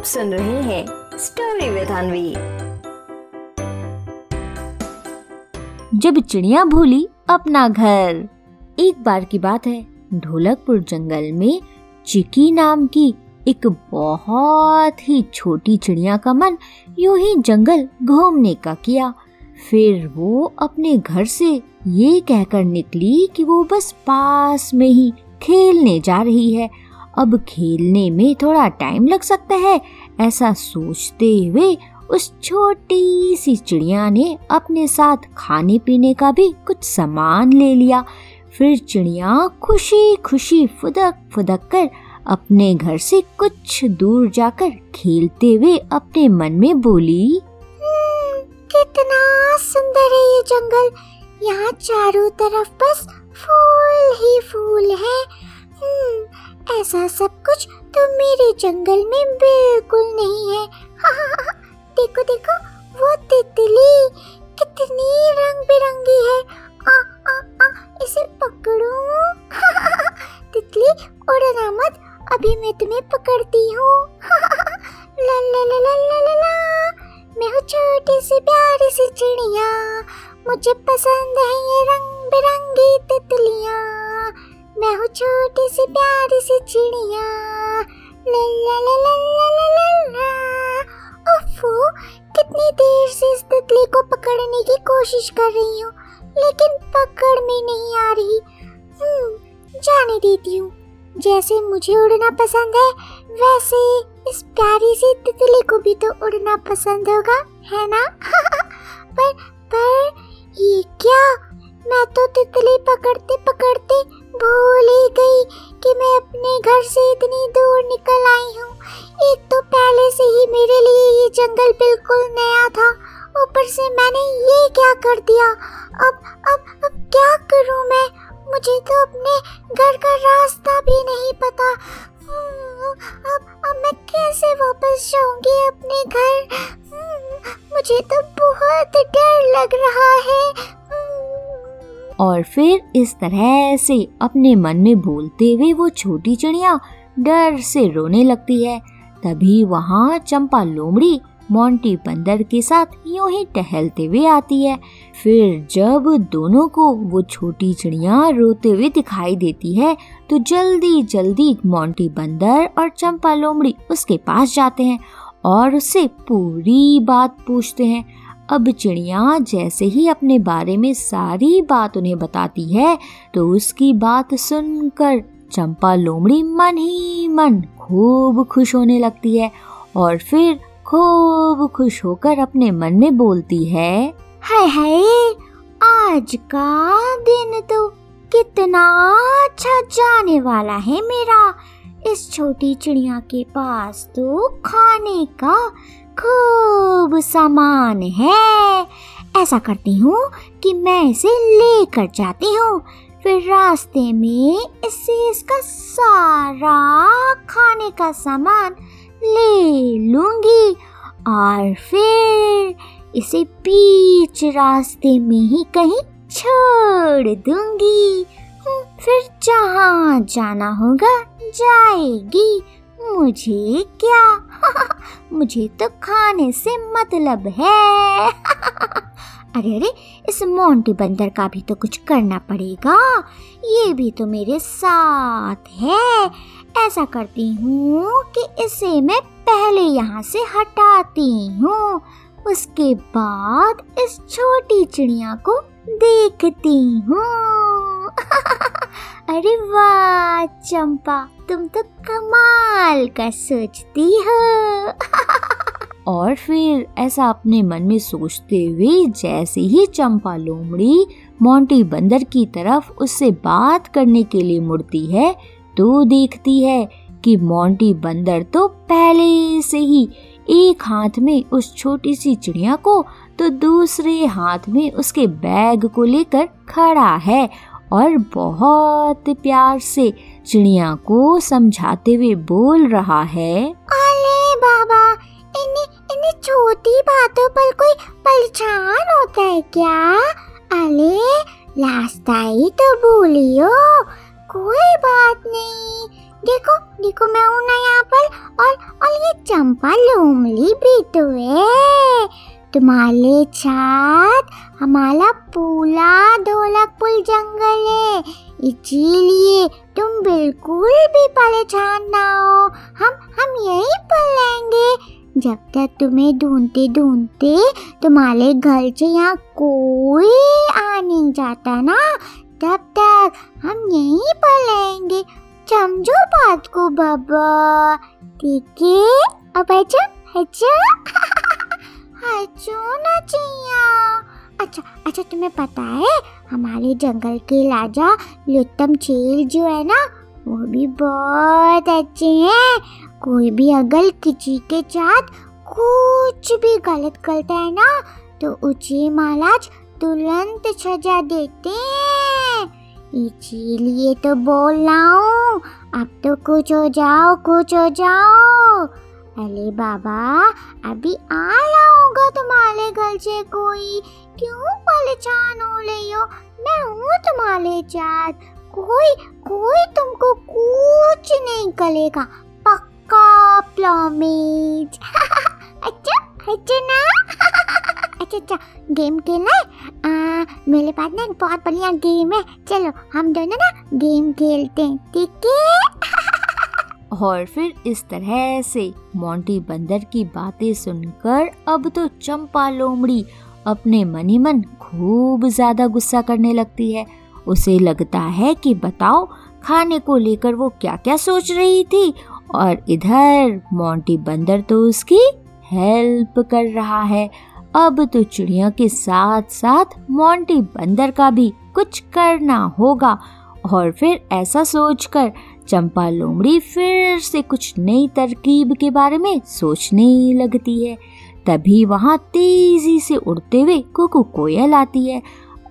आप सुन रहे हैं स्टोरी विद अनवी जब चिड़िया भूली अपना घर। एक बार की बात है, ढोलकपुर जंगल में चिकी नाम की एक बहुत ही छोटी चिड़िया का मन यूँ ही जंगल घूमने का किया। फिर वो अपने घर से ये कहकर निकली कि वो बस पास में ही खेलने जा रही है। अब खेलने में थोड़ा टाइम लग सकता है। ऐसा सोचते हुए उस छोटी सी चिड़िया ने अपने साथ खाने पीने का भी कुछ सामान ले लिया। फिर चिड़िया खुशी खुशी फुदक फुदक कर अपने घर से कुछ दूर जाकर खेलते हुए अपने मन में बोली हम्म, कितना सुंदर है ये जंगल। यहाँ चारों तरफ़ बस फूल ही फूल है। हम्म, ऐसा सब कुछ तो मेरे जंगल में बिल्कुल नहीं है। देखो देखो वो तितली कितनी रंग बिरंगी है। आ, आ, आ, इसे पकड़ूं। तितली उड़ना मत अभी मैं तुम्हें पकड़ती हूँ। ला ला ला ला ला ला ला। मैं हूँ छोटी सी प्यारी सी चिड़िया। मुझे पसंद है ये रंग बिरंगी तितलियाँ। मैं हूँ छोटी सी प्यारी सी चिड़िया। लल्ला कितनी देर से इस तितली को पकड़ने की कोशिश कर रही हूँ, लेकिन पकड़ में नहीं आ रही। हम्म जाने देती हूँ। जैसे मुझे उड़ना पसंद है, वैसे इस प्यारी सी तितली को भी तो उड़ना पसंद होगा, है ना? पर पर ये क्या मैं तो तितली पकड़ते पकड़ते भूल ही गई कि मैं अपने घर से इतनी दूर निकल आई हूँ। एक तो पहले से ही मेरे लिए ये जंगल बिल्कुल नया था। ऊपर से मैंने ये क्या कर दिया? अब अब अब क्या करूँ मैं? मुझे तो अपने घर का रास्ता भी नहीं पता। हम्म, अब अब मैं कैसे वापस जाऊँगी अपने घर? हम्म, मुझे तो बहुत डर लग रहा है। और फिर इस तरह से अपने मन में बोलते हुए वो छोटी चिड़िया डर से रोने लगती है। तभी वहाँ चंपा लोमड़ी मोंटी बंदर के साथ यूँ ही टहलते हुए आती है। फिर जब दोनों को वो छोटी चिड़िया रोते हुए दिखाई देती है तो जल्दी जल्दी मोंटी बंदर और चंपा लोमड़ी उसके पास जाते हैं और उससे पूरी बात पूछते हैं। अब चिड़िया जैसे ही अपने बारे में सारी बात उन्हें बताती है तो उसकी बात सुनकर चंपा लोमड़ी मन ही मन खूब खुश होने लगती है और फिर खूब खुश होकर अपने मन में बोलती है, हाय हाय, आज का दिन तो कितना अच्छा जाने वाला है मेरा। इस छोटी चिड़िया के पास तो खाने का खूब सामान है। ऐसा करती हूँ कि मैं इसे लेकर जाती हूँ। फिर रास्ते में इससे इसका सारा खाने का सामान ले लूँगी और फिर इसे बीच रास्ते में ही कहीं छोड़ दूँगी। फिर जहाँ जाना होगा जाएगी। मुझे क्या? मुझे तो खाने से मतलब है। अरे अरे, इस मोंटी बंदर का भी तो कुछ करना पड़ेगा। ये भी तो मेरे साथ है। ऐसा करती हूँ कि इसे मैं पहले यहाँ से हटाती हूँ। उसके बाद इस छोटी चिड़िया को देखती हूँ। अरे वाह, चंपा, तुम तो कमाल का सोचती हो। और फिर ऐसा अपने मन में सोचते हुए जैसे ही चंपा लोमड़ी मोंटी बंदर की तरफ़ उससे बात करने के लिए मुड़ती है तो देखती है कि मोंटी बंदर तो पहले से ही एक हाथ में उस छोटी सी चिड़िया को तो दूसरे हाथ में उसके बैग को लेकर खड़ा है और बहुत प्यार से चिड़िया को समझाते हुए बोल रहा है, अरे बाबा, इन्हें इन्हें छोटी बातों पर कोई परेशान होता है क्या? अरे रास्ता ही तो बोलियो, कोई बात नहीं। देखो देखो मैं हूँ ना यहाँ पर, और और ये चंपा लोमली भी तो है। तुम्हारे साथ हमारा पूरा ढोलकपुर जंगल है। इसीलिए तुम बिल्कुल भी परेशान ना हो। हम हम यहीं पर लेंगे जब तक तुम्हें ढूंढते ढूंढते तुम्हारे घर से यहाँ कोई आ नहीं जाता ना, तब तक हम यहीं पर लेंगे समझो बात को बाबा। ठीक है? अब अच्छा अच्छा अच्छा ना चिया अच्छा अच्छा तुम्हें पता है, हमारे जंगल के राजा लुत्तम चेल जो है ना, वो भी बहुत अच्छे हैं। कोई भी अगर किसी के साथ कुछ भी गलत करता है ना तो उसे महाराज तुरंत सजा देते हैं। इसीलिए तो बोल रहा हूँ, अब तो कुछ हो जाओ, कुछ हो जाओ। अरे बाबा अभी आ रहा होगा तुम्हारे घर से कोई। क्यों परेशान हो रही हो? मैं हूँ तुम्हारे साथ। कोई कोई तुमको कुछ नहीं करेगा। पक्का प्रॉमिस अच्छा अच्छा ना? अच्छा अच्छा गेम खेलना है? आ, मेरे पास ना बहुत बढ़िया गेम है। चलो हम दोनों ना गेम खेलते हैं ठीक है? और फिर इस तरह से मोंटी बंदर की बातें सुनकर अब तो चंपा लोमड़ी अपने मनी मन खूब ज़्यादा गुस्सा करने लगती है। उसे लगता है कि बताओ, खाने को लेकर वो क्या क्या सोच रही थी और इधर मोंटी बंदर तो उसकी हेल्प कर रहा है। अब तो चिड़िया के साथ साथ मोंटी बंदर का भी कुछ करना होगा और फिर ऐसा सोचकर चंपा लोमड़ी फिर से कुछ नई तरकीब के बारे में सोचने लगती है। तभी वहाँ तेज़ी से उड़ते हुए कुकू कोयल आती है।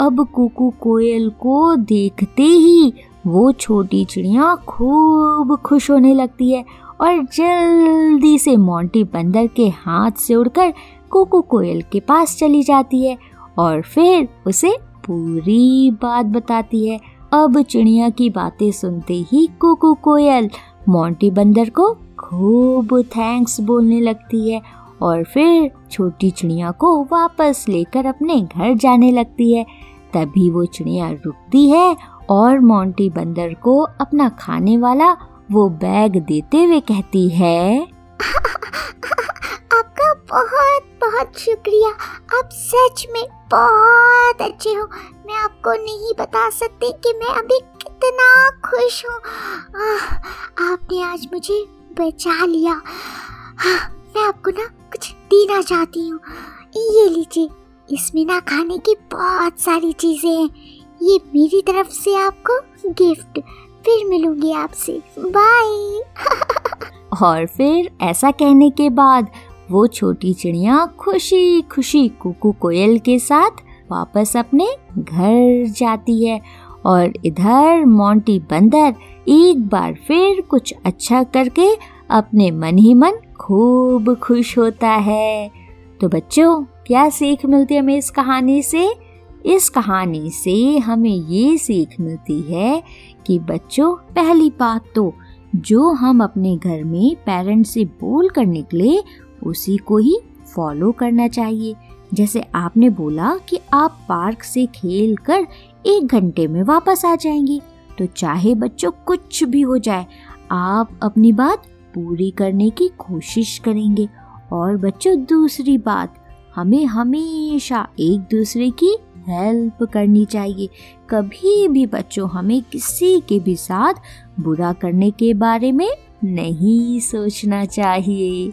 अब कुकू कोयल को देखते ही वो छोटी चिड़िया खूब खुश होने लगती है और जल्दी से मोंटी बंदर के हाथ से उड़कर कुकू कोयल के पास चली जाती है और फिर उसे पूरी बात बताती है। अब चिड़िया की बातें सुनते ही कुकू कोयल मोंटी बंदर को खूब थैंक्स बोलने लगती है और फिर छोटी चिड़िया को वापस लेकर अपने घर जाने लगती है। तभी वो चिड़िया रुकती है और मोंटी बंदर को अपना खाने वाला वो बैग देते हुए कहती है, आपका बहुत बहुत शुक्रिया। आप सच में बहुत अच्छे हो। मैं आपको नहीं बता सकती कि मैं अभी कितना खुश हूँ। आपने आज मुझे बचा लिया। हाँ, मैं आपको ना कुछ देना चाहती हूँ। ये लीजिए इसमें ना खाने की बहुत सारी चीज़ें हैं। ये मेरी तरफ़ से आपको गिफ्ट। फिर मिलूँगी आपसे। बाय। और फिर ऐसा कहने के बाद वो छोटी चिड़िया खुशी खुशी कुकू कोयल के साथ वापस अपने घर जाती है और इधर मोंटी बंदर एक बार फिर कुछ अच्छा करके अपने मन ही मन खूब खुश होता है। तो बच्चों, क्या सीख मिलती है हमें इस कहानी से? इस कहानी से हमें ये सीख मिलती है कि बच्चों, पहली बात तो जो हम अपने घर में पेरेंट्स से बोल कर निकले उसी को ही फॉलो करना चाहिए। जैसे आपने बोला कि आप पार्क से खेल कर एक घंटे में वापस आ जाएँगे तो चाहे बच्चों कुछ भी हो जाए, आप अपनी बात पूरी करने की कोशिश करेंगे। और बच्चों, दूसरी बात, हमें हमेशा एक दूसरे की हेल्प करनी चाहिए। कभी भी बच्चों, हमें किसी के भी साथ बुरा करने के बारे में नहीं सोचना चाहिए।